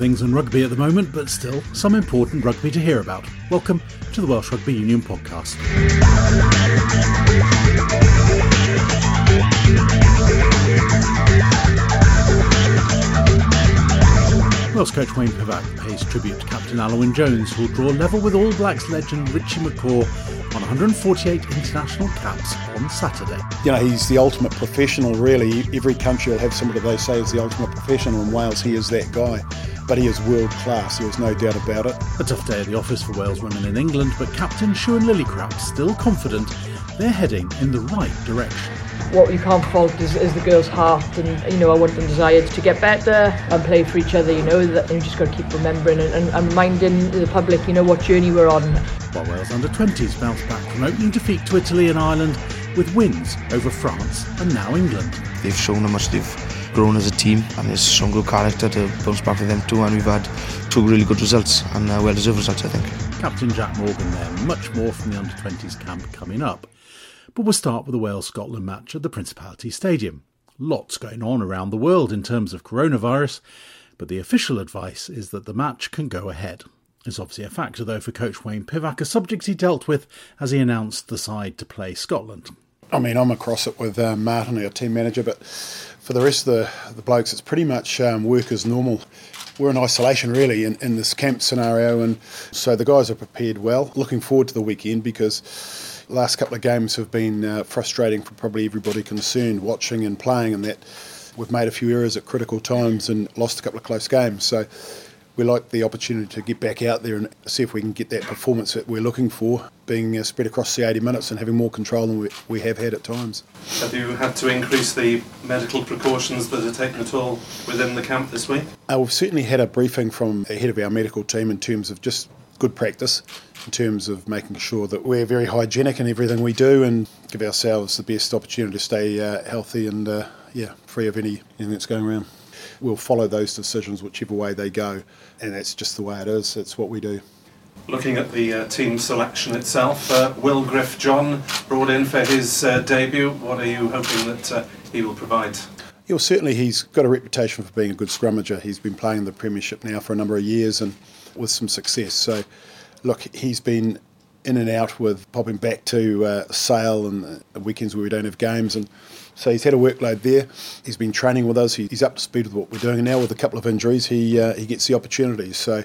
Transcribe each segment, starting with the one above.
things in rugby at the moment, but still some important rugby to hear about. Welcome to the Welsh Rugby Union podcast. Welsh coach Wayne Pivac pays tribute to Captain Alun Wyn Jones, who will draw level with All Blacks legend Richie McCaw on 148 international caps on Saturday. You know, he's the ultimate professional, really. Every country will have somebody they say is the ultimate professional. In Wales, he is that guy. But he is world class, there is no doubt about it. A tough day at the office for Wales women in England, but Captain Siwan Lillicrap still confident they're heading in the right direction what you can't fault is, is the girls' heart, and you know I want them desired to get better and play for each other. You know that you just got to keep remembering and, and, and reminding the public, you know, what journey we're on. While Wales under 20s bounced back from opening defeat to Italy and Ireland with wins over France and now England. They've shown how much they've grown as a team and it's shown good character to bounce back for them too and we've had two really good results and uh, well deserved results I think. Captain Jack Morgan there, much more from the under 20s camp coming up. But we'll start with the Wales Scotland match at the Principality Stadium. Lots going on around the world in terms of coronavirus, but the official advice is that the match can go ahead. It's obviously a factor, though, for coach Wayne Pivac, a subject he dealt with as he announced the side to play Scotland. I mean, I'm across it with uh, Martin, our team manager, but for the rest of the, the blokes, it's pretty much um, work as normal. We're in isolation, really, in, in this camp scenario, and so the guys are prepared well. Looking forward to the weekend because last couple of games have been uh, frustrating for probably everybody concerned, watching and playing, and that we've made a few errors at critical times and lost a couple of close games. So we like the opportunity to get back out there and see if we can get that performance that we're looking for, being uh, spread across the 80 minutes and having more control than we, we have had at times. Have you had to increase the medical precautions that are taken at all within the camp this week? Uh, we've certainly had a briefing from the head of our medical team in terms of just good practice in terms of making sure that we're very hygienic in everything we do and give ourselves the best opportunity to stay uh, healthy and uh, yeah free of any anything that's going around. We'll follow those decisions whichever way they go, and that's just the way it is. It's what we do. Looking at the uh, team selection itself, uh, Will Griff John brought in for his uh, debut. What are you hoping that uh, he will provide? Yeah, well, certainly he's got a reputation for being a good scrummager. He's been playing the Premiership now for a number of years and with some success. So, look, he's been in and out with popping back to uh, Sale and the weekends where we don't have games. And so he's had a workload there. He's been training with us. He's up to speed with what we're doing. Now with a couple of injuries, he, uh, he gets the opportunities. So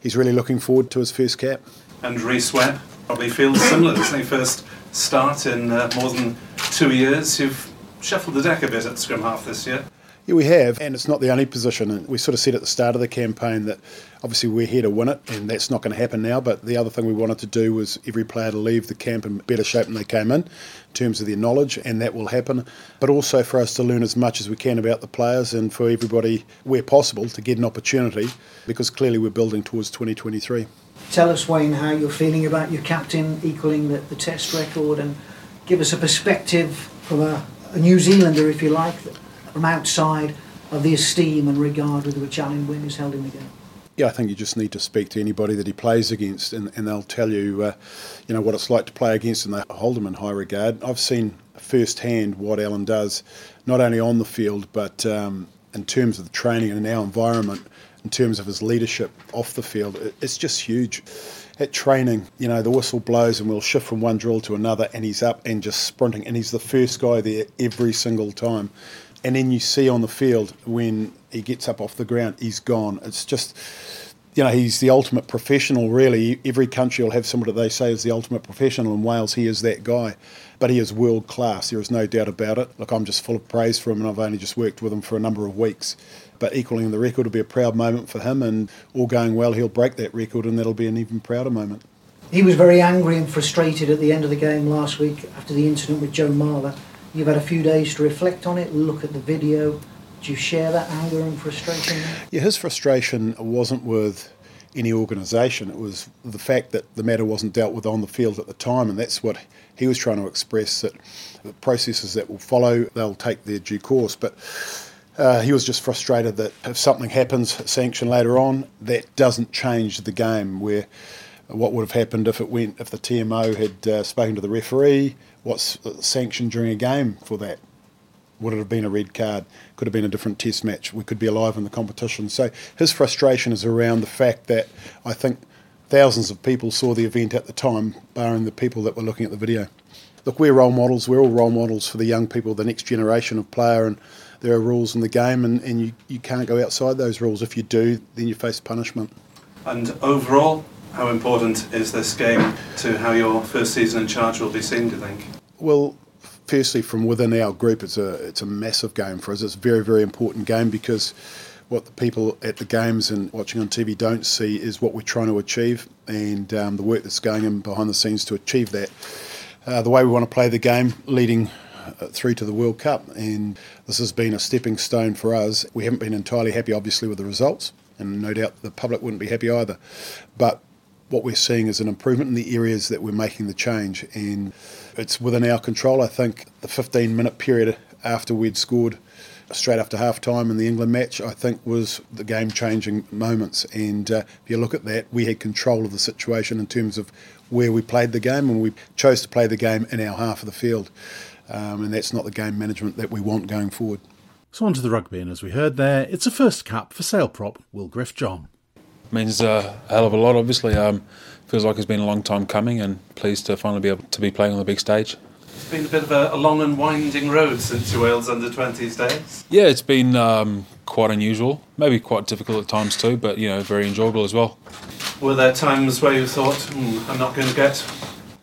he's really looking forward to his first cap. And Rhys Webb probably feels similar. This is first start in uh, more than two years. You've shuffled the deck a bit at scrum half this year. Yeah, we have, and it's not the only position. And we sort of said at the start of the campaign that obviously we're here to win it, and that's not going to happen now. But the other thing we wanted to do was every player to leave the camp in better shape than they came in, in terms of their knowledge, and that will happen. But also for us to learn as much as we can about the players, and for everybody, where possible, to get an opportunity, because clearly we're building towards 2023. Tell us, Wayne, how you're feeling about your captain equaling the, the Test record, and give us a perspective from a, a New Zealander, if you like from outside of the esteem and regard with which Alun Wyn is held in the game? Yeah, I think you just need to speak to anybody that he plays against, and, and they'll tell you, uh, you know, what it's like to play against, and they hold him in high regard. I've seen firsthand what Alun does, not only on the field, but um, in terms of the training and our environment, in terms of his leadership off the field. It's just huge. At training, you know, the whistle blows and we'll shift from one drill to another, and he's up and just sprinting, and he's the first guy there every single time and then you see on the field when he gets up off the ground, he's gone. It's just, you know, he's the ultimate professional, really. Every country will have somebody that they say is the ultimate professional. In Wales, he is that guy. But he is world class, there is no doubt about it. Look, I'm just full of praise for him, and I've only just worked with him for a number of weeks. But equaling the record will be a proud moment for him, and all going well, he'll break that record, and that'll be an even prouder moment. He was very angry and frustrated at the end of the game last week after the incident with Joe Marler. You've had a few days to reflect on it, look at the video. Do you share that anger and frustration? Yeah, his frustration wasn't with any organisation. It was the fact that the matter wasn't dealt with on the field at the time, and that's what he was trying to express. That the processes that will follow, they'll take their due course. But uh, he was just frustrated that if something happens, sanction later on, that doesn't change the game. Where what would have happened if it went if the TMO had uh, spoken to the referee? What's sanctioned during a game for that. Would it have been a red card? Could have been a different test match. We could be alive in the competition. So his frustration is around the fact that I think thousands of people saw the event at the time, barring the people that were looking at the video. Look, we're role models. We're all role models for the young people, the next generation of player, and there are rules in the game, and, and you, you can't go outside those rules. If you do, then you face punishment. And overall, how important is this game to how your first season in charge will be seen, do you think? Well, firstly, from within our group, it's a it's a massive game for us. It's a very very important game because what the people at the games and watching on TV don't see is what we're trying to achieve and um, the work that's going in behind the scenes to achieve that. Uh, the way we want to play the game, leading uh, through to the World Cup, and this has been a stepping stone for us. We haven't been entirely happy, obviously, with the results, and no doubt the public wouldn't be happy either. But what we're seeing is an improvement in the areas that we're making the change, and it's within our control. I think the 15 minute period after we'd scored straight after half time in the England match, I think was the game changing moments. And uh, if you look at that, we had control of the situation in terms of where we played the game, and we chose to play the game in our half of the field. Um, and that's not the game management that we want going forward. So on to the rugby, and as we heard there, it's a first cap for Sale prop Will Griff John means uh, a hell of a lot. Obviously, um, feels like it's been a long time coming, and pleased to finally be able to be playing on the big stage. It's been a bit of a, a long and winding road since your Wales under 20s days. Yeah, it's been um, quite unusual, maybe quite difficult at times too, but you know, very enjoyable as well. Were there times where you thought, hmm, "I'm not going to get"?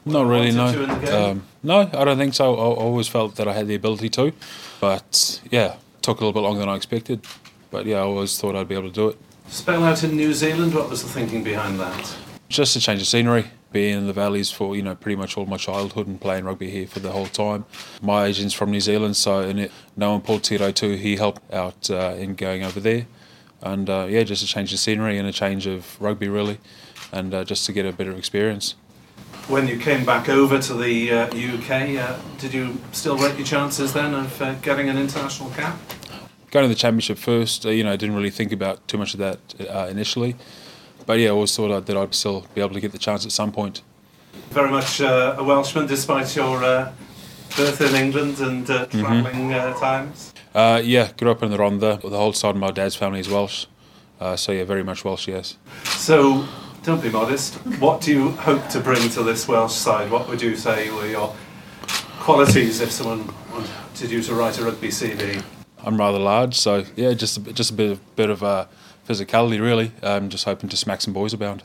Not really, no. Um, no, I don't think so. I, I always felt that I had the ability to, but yeah, took a little bit longer than I expected. But yeah, I always thought I'd be able to do it. Spell out in New Zealand, what was the thinking behind that? Just a change of scenery. Being in the valleys for you know pretty much all my childhood and playing rugby here for the whole time. My agent's from New Zealand, so and it, knowing Paul Tito too, he helped out uh, in going over there, and uh, yeah, just a change of scenery and a change of rugby really, and uh, just to get a better experience. When you came back over to the UK, uh, uh, did you still rate your chances then of uh, getting an international cap? Going to the championship first, uh, you know, I didn't really think about too much of that uh, initially. But yeah, I always thought that I'd still be able to get the chance at some point. Very much uh, a Welshman, despite your uh, birth in England and uh, mm-hmm. travelling mm-hmm. times. yeah, grew up in the Rhondda. The whole side of my dad's family is Welsh, so yeah, very much Welsh. Yes. So, don't be modest. What do you hope to bring to this Welsh side? What would you say were your qualities if someone wanted you to write a rugby CV? I'm rather large, so yeah, just a, just a bit of, bit of uh, physicality really. I'm just hoping to smack some boys about.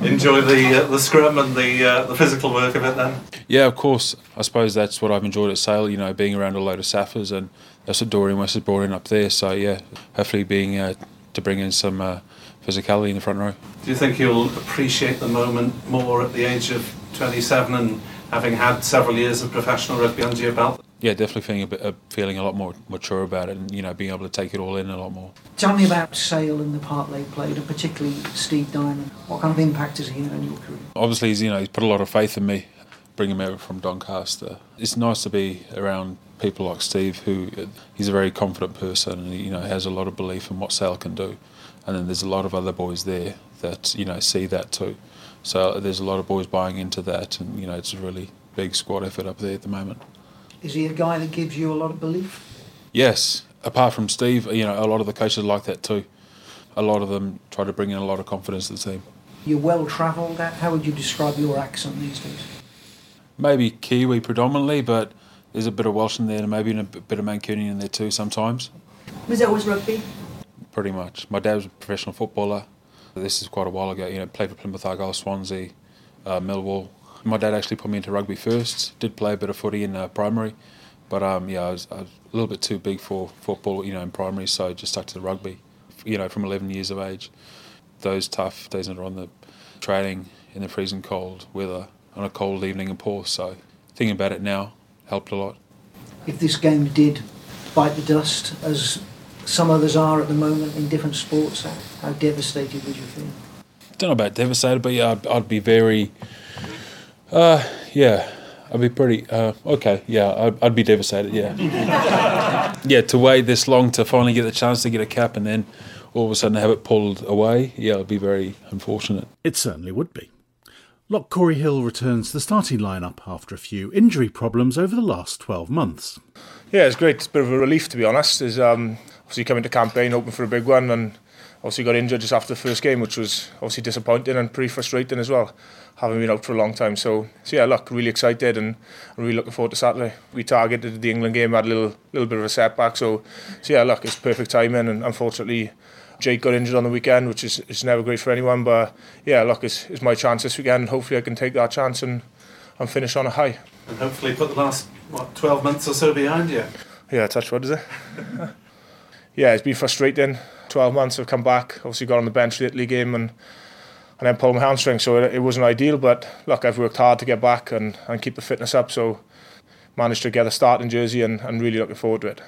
Enjoy the uh, the scrum and the uh, the physical work of it then. Yeah, of course. I suppose that's what I've enjoyed at Sale. You know, being around a load of Saffers, and that's what Dorian West has brought in up there. So yeah, hopefully being uh, to bring in some uh, physicality in the front row. Do you think you'll appreciate the moment more at the age of 27 and having had several years of professional rugby under your belt? Yeah, definitely feeling a bit, uh, feeling a lot more mature about it, and you know, being able to take it all in a lot more. Tell me about Sale and the part they played, and particularly Steve Diamond. What kind of impact has he had on your career? Obviously, he's you know he's put a lot of faith in me, bringing me over from Doncaster. It's nice to be around people like Steve, who uh, he's a very confident person, and you know has a lot of belief in what Sale can do. And then there's a lot of other boys there that you know see that too. So there's a lot of boys buying into that, and you know it's a really big squad effort up there at the moment. Is he a guy that gives you a lot of belief? Yes. Apart from Steve, you know, a lot of the coaches like that too. A lot of them try to bring in a lot of confidence to the team. You're well travelled. How would you describe your accent these days? Maybe Kiwi predominantly, but there's a bit of Welsh in there and maybe a bit of Mancunian in there too sometimes. Was it always rugby? Pretty much. My dad was a professional footballer. This is quite a while ago. You know, played for Plymouth Argyle, Swansea, uh, Millwall, my dad actually put me into rugby first. Did play a bit of footy in uh, primary, but um, yeah, I was, I was, a little bit too big for football, you know, in primary, so I just stuck to the rugby. You know, from 11 years of age, those tough days that are on the training in the freezing cold weather on a cold evening in Perth. So thinking about it now helped a lot. If this game did bite the dust, as some others are at the moment in different sports, how devastated would you feel? Don't know about devastated, but yeah, I'd, I'd be very uh, yeah, I'd be pretty uh, okay. Yeah, I'd, I'd be devastated. Yeah, yeah. To wait this long to finally get the chance to get a cap and then all of a sudden have it pulled away. Yeah, it'd be very unfortunate. It certainly would be. Lock Cory Hill returns to the starting lineup after a few injury problems over the last 12 months. Yeah, it's great. It's a bit of a relief, to be honest. Is um, obviously coming to campaign, hoping for a big one, and obviously got injured just after the first game, which was obviously disappointing and pretty frustrating as well, having been out for a long time. So, so yeah, look, really excited and really looking forward to Saturday. We targeted the England game, had a little little bit of a setback, so so yeah, look, it's perfect timing, and unfortunately. Jake got injured on the weekend, which is, is never great for anyone. But yeah, look, it's, it's my chance this weekend. Hopefully, I can take that chance and, and finish on a high. And hopefully put the last, what, 12 months or so behind you. Yeah, touch wood, is it? yeah, it's been frustrating. 12 months I've come back, obviously got on the bench for the Italy game and and then pulled my hamstring, so it, it wasn't ideal. But look, I've worked hard to get back and, and keep the fitness up, so managed to get a start in Jersey and, and really looking forward to it.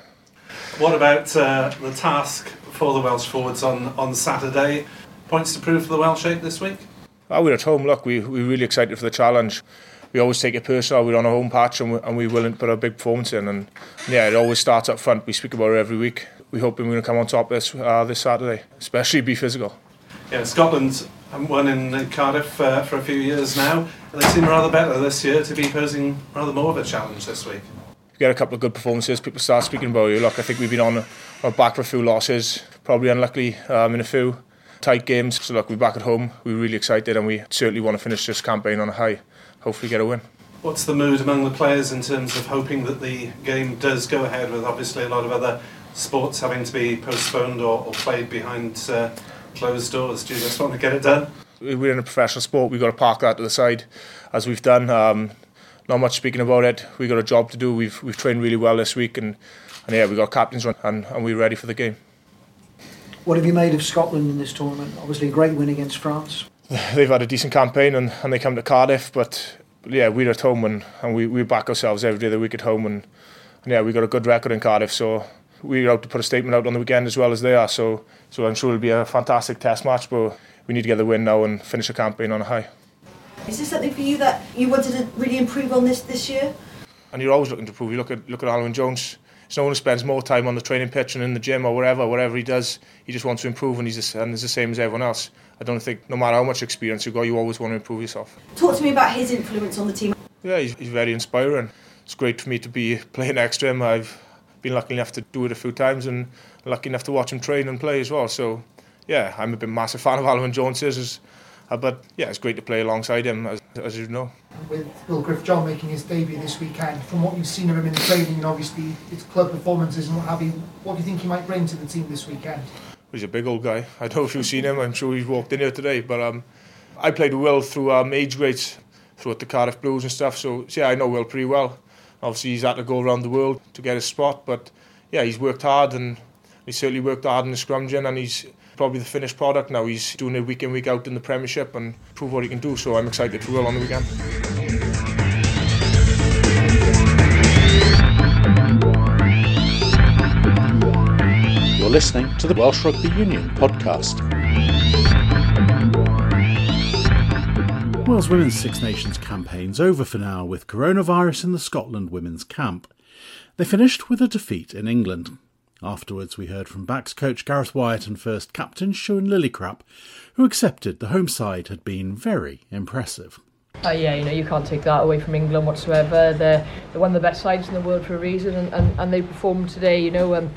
What about uh, the task for the Welsh forwards on, on Saturday? Points to prove for the Welsh shape this week? Oh, we're at home. Look, we, we're really excited for the challenge. We always take it personal. We're on a home patch and, we, and we're willing to put a big performance in. And yeah, it always starts up front. We speak about it every week. We're hoping we're going to come on top this uh, this Saturday, especially be physical. Yeah, Scotland haven't won in Cardiff uh, for a few years now. They seem rather better this year to be posing rather more of a challenge this week. We get a couple of good performances. People start speaking about you. Look, I think we've been on our back for a few losses, probably unlucky um, in a few tight games. So look, we're back at home. We're really excited, and we certainly want to finish this campaign on a high. Hopefully, get a win. What's the mood among the players in terms of hoping that the game does go ahead with obviously a lot of other sports having to be postponed or, or played behind uh, closed doors? Do you just want to get it done? We're in a professional sport. We've got to park that to the side, as we've done. Um, not much speaking about it. We've got a job to do. We've we've trained really well this week, and, and yeah, we've got captains run, and, and we're ready for the game. What have you made of Scotland in this tournament? Obviously, a great win against France. They've had a decent campaign, and, and they come to Cardiff, but, but yeah, we're at home, and, and we, we back ourselves every day of the week at home, and, and yeah, we've got a good record in Cardiff, so we're out to put a statement out on the weekend as well as they are. So so I'm sure it'll be a fantastic test match, but we need to get the win now and finish the campaign on a high. Is this something for you that you wanted to really improve on this this year? And you're always looking to improve. You look at look at Alun Jones. It's no one who spends more time on the training pitch and in the gym or wherever, whatever he does, he just wants to improve, and he's the, and he's the same as everyone else. I don't think no matter how much experience you've got, you always want to improve yourself. Talk to me about his influence on the team. Yeah, he's, he's very inspiring. It's great for me to be playing next to him. I've been lucky enough to do it a few times and lucky enough to watch him train and play as well. So, yeah, I'm a bit massive fan of Alun Jones. Is, uh, but yeah, it's great to play alongside him, as, as you know. With Bill Griffith-John making his debut this weekend, from what you've seen of him in training and obviously his club performances and what have you, what do you think he might bring to the team this weekend? He's a big old guy. I don't know if you've seen him. I'm sure he's walked in here today. But um, I played Will through um, age grades, throughout the Cardiff Blues and stuff. So yeah, I know Will pretty well. Obviously, he's had to go around the world to get his spot, but yeah, he's worked hard and he certainly worked hard in the scrum gym and he's probably the finished product now. He's doing it week in, week out in the Premiership and prove what he can do. So I'm excited for Will on the weekend. You're listening to the Welsh Rugby Union podcast. Wales Women's Six Nations campaign's over for now with coronavirus in the Scotland women's camp. They finished with a defeat in England. Afterwards, we heard from backs coach Gareth Wyatt and first captain Siwan Lillicrap, who accepted the home side had been very impressive. Uh, yeah, you know, you can't take that away from England whatsoever. They're, they're one of the best sides in the world for a reason, and, and, and they performed today, you know. Um,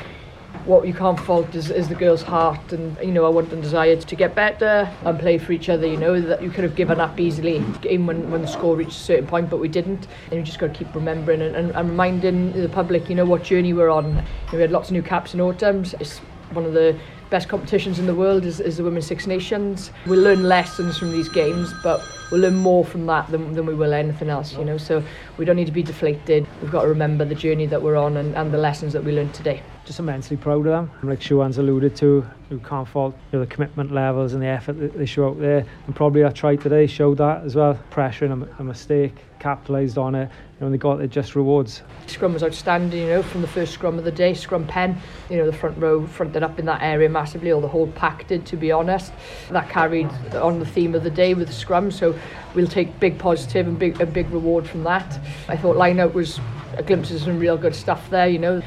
what you can't fault is, is the girls' heart and you know I want and desire to get better and play for each other you know that you could have given up easily game when, when the score reached a certain point but we didn't. And you just got to keep remembering and, and, and reminding the public you know what journey we're on. You know, we had lots of new caps in autumns. It's one of the best competitions in the world is, is the Women's Six Nations. We'll learn lessons from these games, but we'll learn more from that than, than we will anything else, you know. So we don't need to be deflated. We've got to remember the journey that we're on and, and the lessons that we learned today. Just immensely proud of them. Like Siwan's alluded to, you can't fault you know, the commitment levels and the effort that they show out there. And probably our try today showed that as well. Pressure and a, a mistake, capitalised on it, and they got their just rewards. Scrum was outstanding, you know, from the first scrum of the day. Scrum pen, you know, the front row fronted up in that area massively, or the whole pack did, to be honest. That carried on the theme of the day with the scrum, so we'll take big positive and big a big reward from that. I thought line out was a glimpse of some real good stuff there, you know.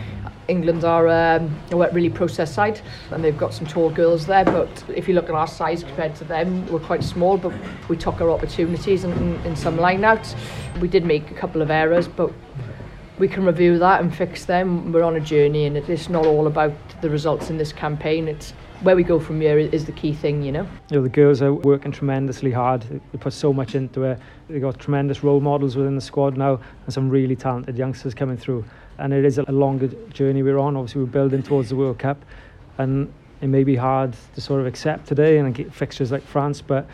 England are um, a really process side and they've got some tall girls there but if you look at our size compared to them we're quite small but we took our opportunities in, in, in some lineouts we did make a couple of errors but we can review that and fix them we're on a journey and it's not all about the results in this campaign it's where we go from here is the key thing, you know. You know, the girls are working tremendously hard. They put so much into it. They've got tremendous role models within the squad now and some really talented youngsters coming through and it is a longer journey we're on. Obviously, we're building towards the World Cup, and it may be hard to sort of accept today and get fixtures like France, but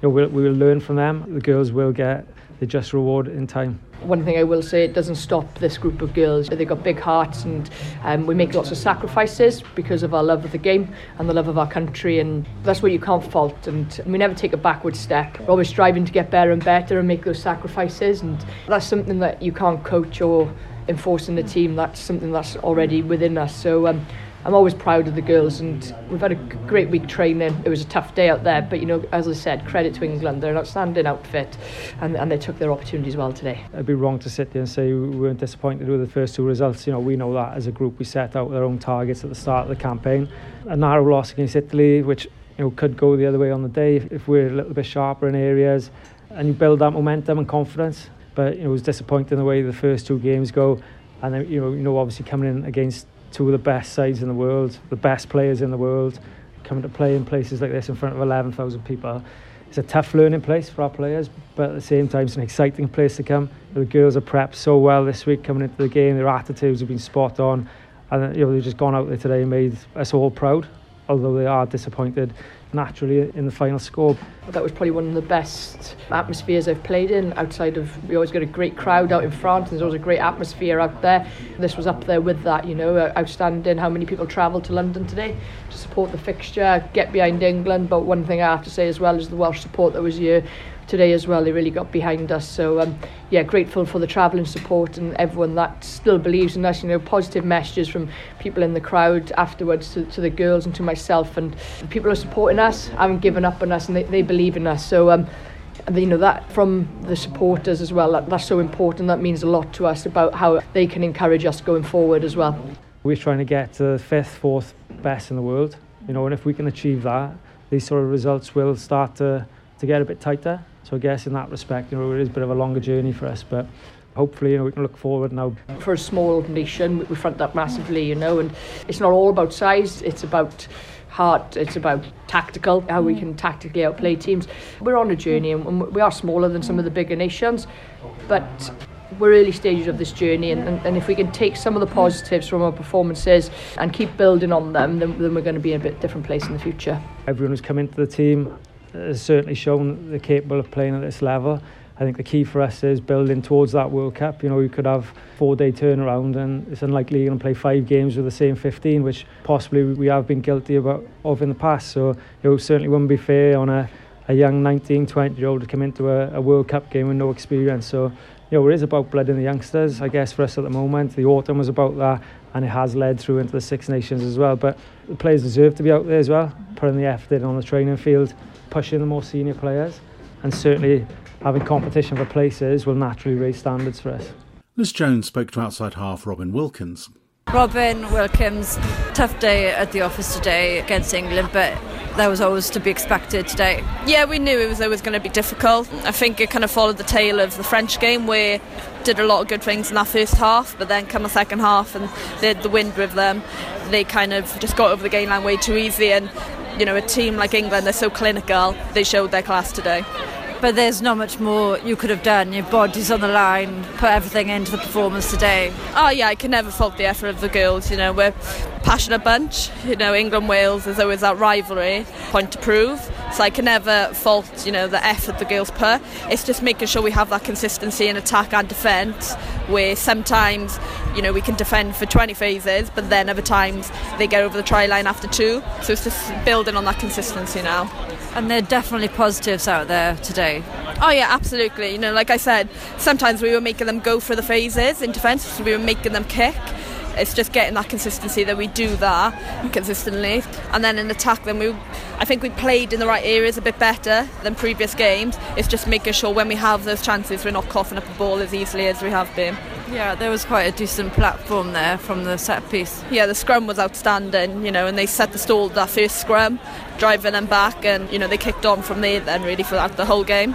you know, we'll, we will learn from them. The girls will get the just reward in time. One thing I will say, it doesn't stop this group of girls. They've got big hearts and um, we make lots of sacrifices because of our love of the game and the love of our country and that's what you can't fault and we never take a backward step. We're always striving to get better and better and make those sacrifices and that's something that you can't coach or enforcing the team. That's something that's already within us. So um, I'm always proud of the girls, and we've had a great week training. It was a tough day out there, but you know, as I said, credit to England. They're an outstanding outfit, and, and they took their opportunities well today. It'd be wrong to sit there and say we weren't disappointed with the first two results. You know, we know that as a group, we set out their own targets at the start of the campaign. A narrow loss against Italy, which you know could go the other way on the day if, if we're a little bit sharper in areas, and you build that momentum and confidence but you know, it was disappointing the way the first two games go. And then, you know, you know, obviously coming in against two of the best sides in the world, the best players in the world, coming to play in places like this in front of 11,000 people. It's a tough learning place for our players, but at the same time, it's an exciting place to come. The girls are prepped so well this week coming into the game. Their attitudes have been spot on, and uh, you know they've just gone out there today and made us all proud. Although they are disappointed naturally in the final score. That was probably one of the best atmospheres I've played in outside of we always got a great crowd out in France there's always a great atmosphere out there. This was up there with that, you know, uh, outstanding how many people travelled to London today to support the fixture, get behind England, but one thing I have to say as well is the Welsh support that was here today as well. They really got behind us. So um, yeah, grateful for the travelling support and everyone that still believes in us. You know, positive messages from people in the crowd afterwards to, to the girls and to myself, and people are supporting us, haven't given up on us, and they, they believe in us. So. Um, and you know that from the supporters as well that, that's so important that means a lot to us about how they can encourage us going forward as well we're trying to get to the fifth fourth best in the world you know and if we can achieve that these sort of results will start to to get a bit tighter so I guess in that respect, you know, it is a bit of a longer journey for us, but hopefully, you know, we can look forward now. For a small nation, we front that massively, you know, and it's not all about size, it's about heart, it's about tactical, how we mm. can tactically outplay teams. We're on a journey and we are smaller than some of the bigger nations, but we're early stages of this journey and, and, and if we can take some of the positives from our performances and keep building on them then, then we're going to be in a bit different place in the future. Everyone who's come into the team has certainly shown they're capable of playing at this level. I think the key for us is building towards that World Cup. You know, we could have four-day turnaround, and it's unlikely you're going to play five games with the same 15, which possibly we have been guilty about of in the past. So it certainly wouldn't be fair on a, a young 19, 20-year-old to come into a, a World Cup game with no experience. So you know, it is about blood in the youngsters, I guess, for us at the moment. The autumn was about that, and it has led through into the Six Nations as well. But the players deserve to be out there as well, putting the effort in on the training field pushing the more senior players, and certainly having competition for places will naturally raise standards for us. Liz Jones spoke to outside half Robyn Wilkins. Robyn Wilkins, tough day at the office today against England, but that was always to be expected today. Yeah, we knew it was always going to be difficult. I think it kind of followed the tail of the French game where did a lot of good things in that first half, but then come the second half and they had the wind with them. They kind of just got over the game line way too easy and you know, a team like England, they're so clinical, they showed their class today. But there's not much more you could have done. Your body's on the line, put everything into the performance today. Oh, yeah, I can never fault the effort of the girls. You know, we're passionate bunch. You know, England Wales, there's always that rivalry, point to prove. So I can never fault, you know, the effort the girls put. It's just making sure we have that consistency in attack and defence, where sometimes, you know, we can defend for 20 phases, but then other times they get over the try line after two. So it's just building on that consistency now. And there are definitely positives out there today. Oh yeah, absolutely. You know, like I said, sometimes we were making them go for the phases in defence, so we were making them kick it's just getting that consistency that we do that consistently and then in attack then we I think we played in the right areas a bit better than previous games it's just making sure when we have those chances we're not coughing up the ball as easily as we have been Yeah, there was quite a decent platform there from the set piece. Yeah, the scrum was outstanding, you know, and they set the stall that first scrum, driving them back, and you know they kicked on from there then really for that the whole game.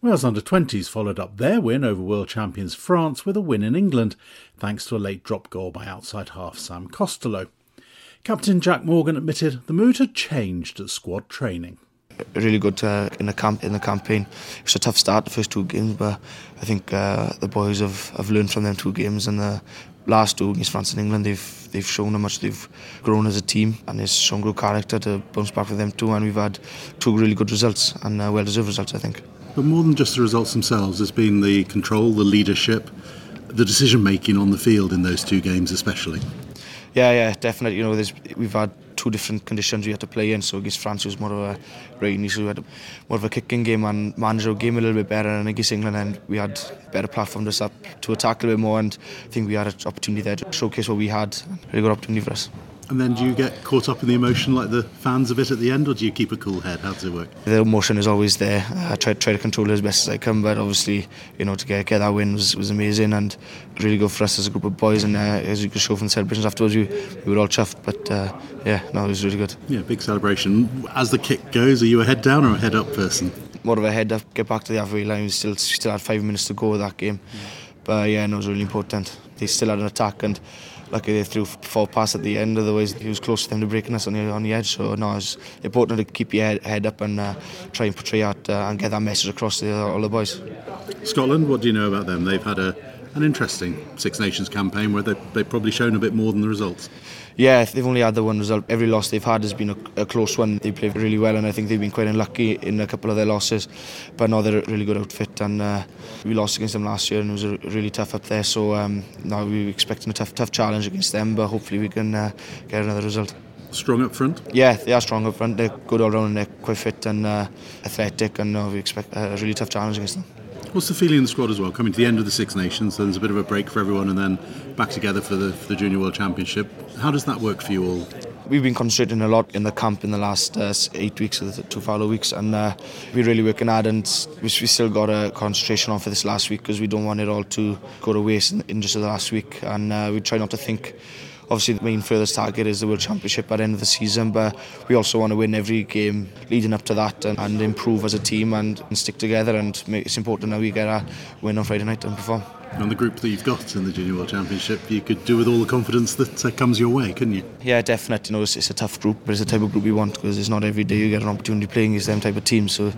Wales under 20s followed up their win over world champions France with a win in England, thanks to a late drop goal by outside half Sam Costello. Captain Jack Morgan admitted the mood had changed at squad training. Really good uh, in the camp in the campaign. It was a tough start the first two games, but I think uh, the boys have, have learned from them two games and the last two against France and England they've they've shown how much they've grown as a team and it's shown good character to bounce back with them too and we've had two really good results and uh, well deserved results I think. But more than just the results themselves, there's been the control, the leadership, the decision making on the field in those two games, especially. Yeah, yeah, definitely. You know, there's, we've had two different conditions we had to play in. So against France, it was more of a rainy, so we had more of a kicking game and managed our game a little bit better. And against England, and we had a better platform to, up, to attack a little bit more. And I think we had an opportunity there to showcase what we had. Really good opportunity for us. And then do you get caught up in the emotion like the fans of it at the end, or do you keep a cool head? How does it work? The emotion is always there. I try, try to control it as best as I can, but obviously, you know, to get, get that win was, was amazing and really good for us as a group of boys. And uh, as you could show from the celebrations afterwards, we, we were all chuffed. But uh, yeah, no, it was really good. Yeah, big celebration. As the kick goes, are you a head down or a head up person? More of a head up, get back to the halfway line. We still, still had five minutes to go with that game. Mm. But yeah, no, it was really important. They still had an attack and lucky they threw four passes at the end. Otherwise, he was close to them to breaking us on the on the edge. So no, it's important to keep your head, head up and uh, try and portray that uh, and get that message across to all the boys. Scotland, what do you know about them? They've had a an interesting Six Nations campaign where they they've probably shown a bit more than the results. Yeah, they've only had the one result. Every loss they've had has been a, a close one. They played really well, and I think they've been quite unlucky in a couple of their losses. But now they're a really good outfit, and uh, we lost against them last year, and it was a really tough up there. So um, now we're expecting a tough, tough challenge against them, but hopefully we can uh, get another result. Strong up front? Yeah, they are strong up front. They're good all round, and they're quite fit and uh, athletic, and uh, we expect a really tough challenge against them. What's the feeling in the squad as well? Coming to the end of the Six Nations, there's a bit of a break for everyone, and then back together for the, for the Junior World Championship. How does that work for you all? We've been concentrating a lot in the camp in the last uh, eight weeks, the two follow weeks, and uh, we're really working hard. And we, we still got a concentration on for this last week because we don't want it all to go to waste in, in just the last week. And uh, we try not to think obviously the main furthest target is the World Championship at the end of the season but we also want to win every game leading up to that and, and improve as a team and, and stick together and make, it's important that we get a win on Friday night and perform. And the group that you've got in the Junior World Championship, you could do with all the confidence that uh, comes your way, couldn't you? Yeah, definitely. You know, it's, it's a tough group, but it's the type of group we want because it's not every day you get an opportunity playing against them type of team. So, so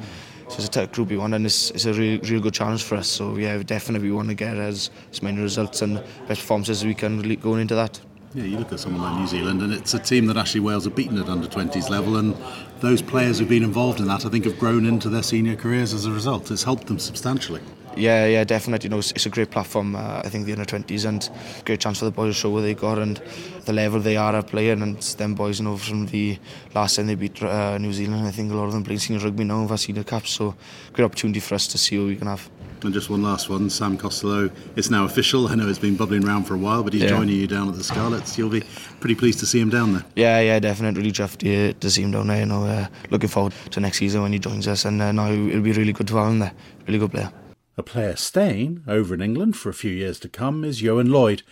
it's a tough group we want, and it's, it's a really, really good challenge for us. So yeah, definitely we want to get as, as many results and best performances as we can going into that. Yeah, you look at someone like New Zealand, and it's a team that actually Wales have beaten at under 20s level, and those players who've been involved in that, I think, have grown into their senior careers as a result. It's helped them substantially. Yeah, yeah, definitely. You know, it's, a great platform. Uh, I think the under 20s and great chance for the boys to show what they got and the level they are at playing. And them boys, you know, from the last time they beat uh, New Zealand, I think a lot of them playing senior rugby now have senior caps. So great opportunity for us to see what we can have. And just one last one, Sam Costello. It's now official. I know it's been bubbling around for a while, but he's yeah. joining you down at the Scarlets. You'll be pretty pleased to see him down there. Yeah, yeah, definitely. Really chuffed to, to see him down there. You know, uh, looking forward to next season when he joins us, and uh, now it'll be really good to have him there. Really good player. A player staying over in England for a few years to come is Ioan Lloyd,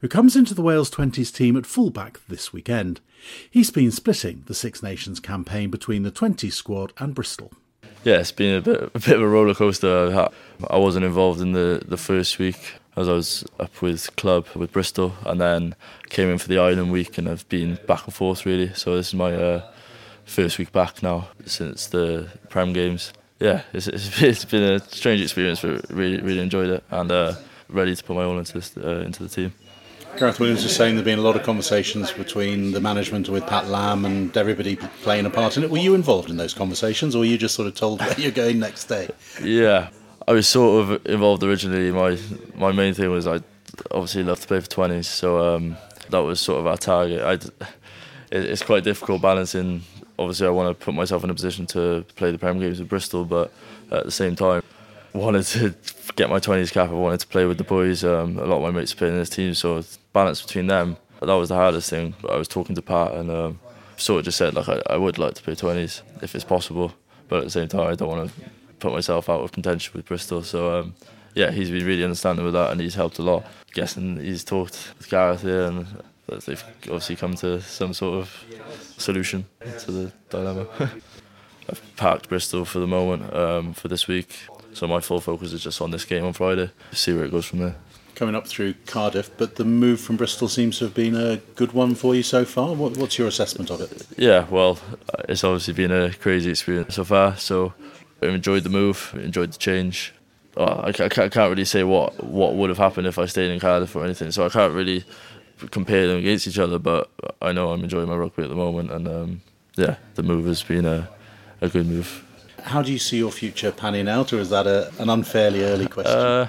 who comes into the Wales 20s team at fullback this weekend. He's been splitting the Six Nations campaign between the 20 squad and Bristol yeah, it's been a bit, a bit of a roller coaster. I wasn't involved in the, the first week as I was up with club with Bristol, and then came in for the Ireland week, and I've been back and forth really. So this is my uh, first week back now since the Prem Games. Yeah, it's, it's, it's been a strange experience, but really really enjoyed it, and uh, ready to put my all into this, uh, into the team. Gareth Williams was saying there've been a lot of conversations between the management with Pat Lam and everybody playing a part in it. Were you involved in those conversations, or were you just sort of told where you're going next day? Yeah, I was sort of involved originally. My my main thing was I obviously love to play for twenties, so um, that was sort of our target. I, it's quite difficult balancing. Obviously, I want to put myself in a position to play the Prem games with Bristol, but at the same time, wanted to get my 20s cap. I wanted to play with the boys. Um, a lot of my mates playing in this team, so it's balance between them. But that was the hardest thing. I was talking to Pat and um, sort of just said like I, I would like to play 20s if it's possible, but at the same time I don't want to put myself out of contention with Bristol. So um, yeah, he's been really understanding with that, and he's helped a lot. guessing he's talked with Gareth here, and they've obviously come to some sort of solution to the dilemma. I've parked Bristol for the moment um, for this week, so my full focus is just on this game on Friday. See where it goes from there. Coming up through Cardiff, but the move from Bristol seems to have been a good one for you so far. What, what's your assessment of it? Yeah, well, it's obviously been a crazy experience so far. So I've enjoyed the move, enjoyed the change. I, can't, I can't really say what, what would have happened if I stayed in Cardiff or anything, so I can't really compare them against each other. But I know I'm enjoying my rugby at the moment, and um, yeah, the move has been a, a good move. How do you see your future panning out, or is that a, an unfairly early question? Uh,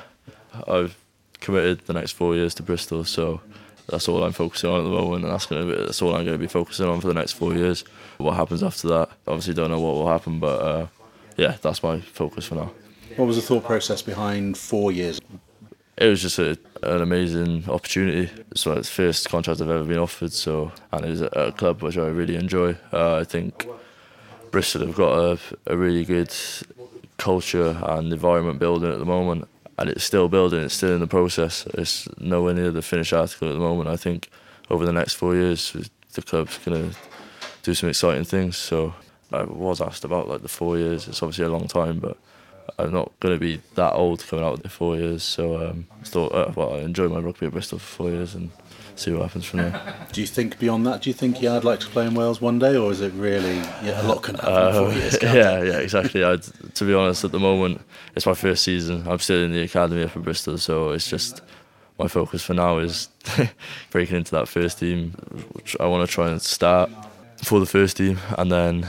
I've committed the next four years to Bristol, so that's all I'm focusing on at the moment, and that's going to be that's all I'm going to be focusing on for the next four years. What happens after that, obviously, don't know what will happen, but uh, yeah, that's my focus for now. What was the thought process behind four years? It was just a, an amazing opportunity. It's the first contract I've ever been offered, so and it's a, a club which I really enjoy. Uh, I think Bristol have got a, a really good culture and environment building at the moment, and it's still building. It's still in the process. It's nowhere near the finished article at the moment. I think over the next four years, the club's to do some exciting things. So I was asked about like the four years. It's obviously a long time, but I'm not to be that old coming out with the four years. So um, I thought, uh, well, I enjoy my rugby at Bristol for four years and see what happens from there. Do you think beyond that? Do you think yeah, I'd like to play in Wales one day, or is it really yeah, a lot can happen uh, in four years? Yeah, yeah, exactly. I'd, to be honest, at the moment, it's my first season. I'm still in the academy up at Bristol, so it's just my focus for now is breaking into that first team, which I want to try and start for the first team, and then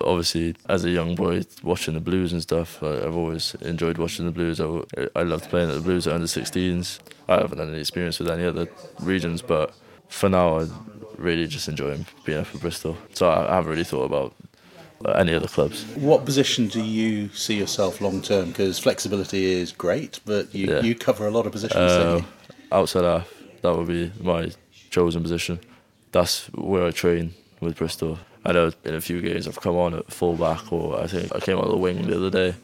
obviously as a young boy watching the Blues and stuff, I've always enjoyed watching the Blues. I, I loved playing at the Blues at under 16s. I haven't had any experience with any other regions, but for now I really just enjoy being up at Bristol. So I haven't really thought about any other clubs. What position do you see yourself long term? Because flexibility is great, but you, yeah. you cover a lot of positions. Uh, outside half, that would be my chosen position. That's where I train with Bristol. I know in a few games I've come on at full back or I think I came on the wing the other day.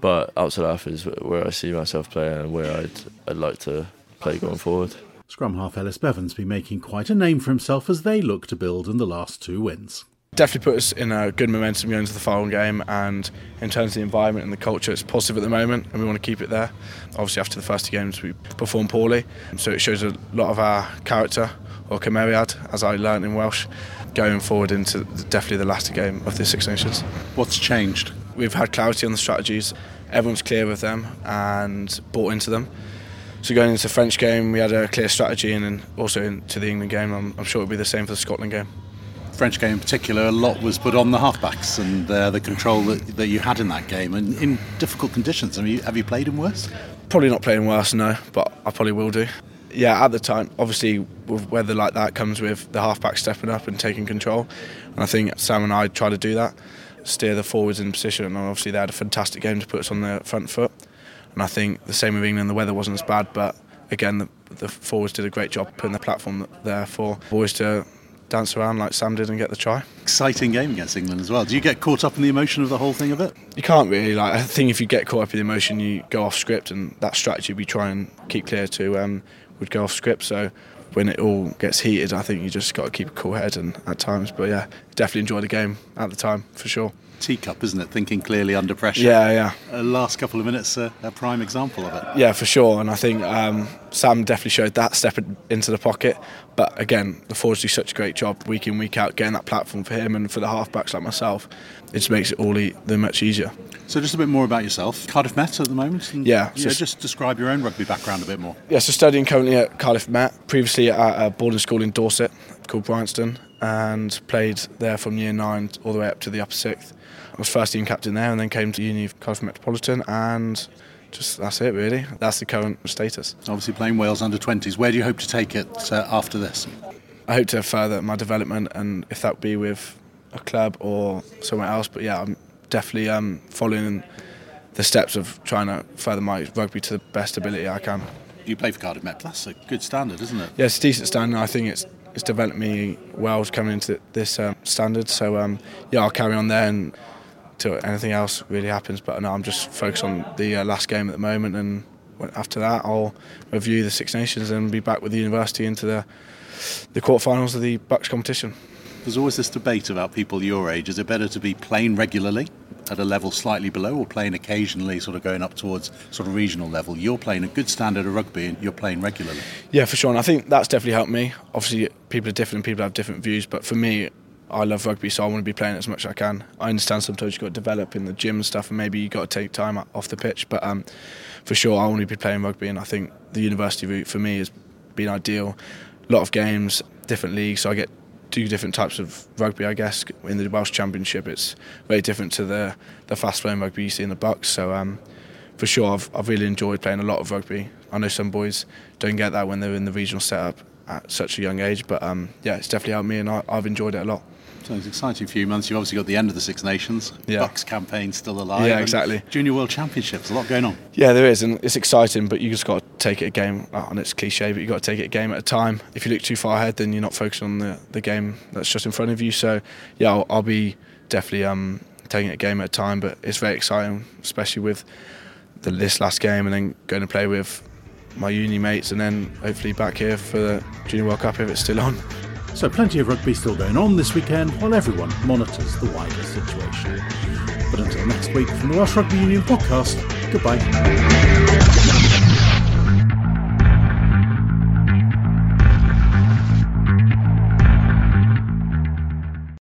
But outside half is where I see myself playing and where I'd, I'd like to play going forward. Scrum half Ellis Bevan's been making quite a name for himself as they look to build in the last two wins. Definitely put us in a good momentum going into the final game, and in terms of the environment and the culture, it's positive at the moment, and we want to keep it there. Obviously, after the first two games, we performed poorly, so it shows a lot of our character or cymeriad, as I learned in Welsh, going forward into definitely the latter game of the Six Nations. What's changed? We've had clarity on the strategies. Everyone's clear with them and bought into them. So going into the French game, we had a clear strategy, and then also into the England game, I'm, I'm sure it'll be the same for the Scotland game. French game in particular, a lot was put on the halfbacks and uh, the control that, that you had in that game, and in difficult conditions. Have you, have you played in worse? Probably not playing worse, no, but I probably will do yeah, at the time, obviously, with weather like that comes with the halfback stepping up and taking control. And I think Sam and I tried to do that, steer the forwards in position. And obviously, they had a fantastic game to put us on the front foot. And I think the same with England, the weather wasn't as bad, but again, the, the forwards did a great job putting the platform there for boys to dance around like Sam did and get the try. Exciting game against England as well. Do you get caught up in the emotion of the whole thing of it? You can't really. Like I think if you get caught up in the emotion, you go off script, and that strategy we try and keep clear to um, would go off script. So when it all gets heated, I think you just got to keep a cool head and at times. But yeah, definitely enjoy the game at the time for sure. Teacup, isn't it? Thinking clearly under pressure. Yeah, yeah. Uh, last couple of minutes, uh, a prime example of it. Yeah, for sure. And I think um, Sam definitely showed that stepping into the pocket. But again, the forwards do such a great job week in, week out, getting that platform for him and for the halfbacks like myself. It just makes it all the much easier. So, just a bit more about yourself. Cardiff Met at the moment. And, yeah. So yeah, just describe your own rugby background a bit more. Yeah, so studying currently at Cardiff Met, previously at a boarding school in Dorset called Bryanston, and played there from year nine all the way up to the upper sixth. I was first team captain there, and then came to uni of Cardiff Metropolitan, and just that's it really. That's the current status. Obviously playing Wales under 20s. Where do you hope to take it uh, after this? I hope to further my development, and if that be with a club or somewhere else. But yeah, I'm definitely um, following the steps of trying to further my rugby to the best ability I can. You play for Cardiff Met. That's a good standard, isn't it? Yeah, it's a decent standard. I think it's it's developed me well coming into this um, standard. So um, yeah, I'll carry on there and anything else really happens. But no, I'm just focused on the uh, last game at the moment and after that, I'll review the Six Nations and be back with the university into the the quarterfinals of the BUCS competition. There's always this debate about people your age. Is it better to be playing regularly at a level slightly below or playing occasionally, sort of going up towards sort of regional level? You're playing a good standard of rugby and you're playing regularly. Yeah, for sure. And I think that's definitely helped me. Obviously, people are different and people have different views, but for me, I love rugby, so I want to be playing as much as I can. I understand sometimes you've got to develop in the gym and stuff, and maybe you've got to take time off the pitch, but um, for sure, I want to be playing rugby, and I think the university route for me has been ideal. A lot of games, different leagues, so I get two different types of rugby, I guess. In the Welsh Championship, it's very different to the, the fast flowing rugby you see in the BUCS. so um, for sure, I've, I've really enjoyed playing a lot of rugby. I know some boys don't get that when they're in the regional setup at such a young age, but um, yeah, it's definitely helped me, and I, I've enjoyed it a lot. So it's an exciting few months. You've obviously got the end of the Six Nations. Yeah. BUCS campaign still alive. Yeah, exactly. Junior World Championships. A lot going on. Yeah, there is, and it's exciting, but you just got to take it a game. uh, And it's cliche, but you got to take it a game at a time. If you look too far ahead, then you're not focusing on the, the game that's just in front of you. So, yeah, I'll, I'll be definitely um, taking it a game at a time. But it's very exciting, especially with the, this last game, and then going to play with my uni mates, and then hopefully back here for the Junior World Cup if it's still on. So plenty of rugby still going on this weekend while everyone monitors the wider situation. But until next week from the Welsh Rugby Union podcast, goodbye.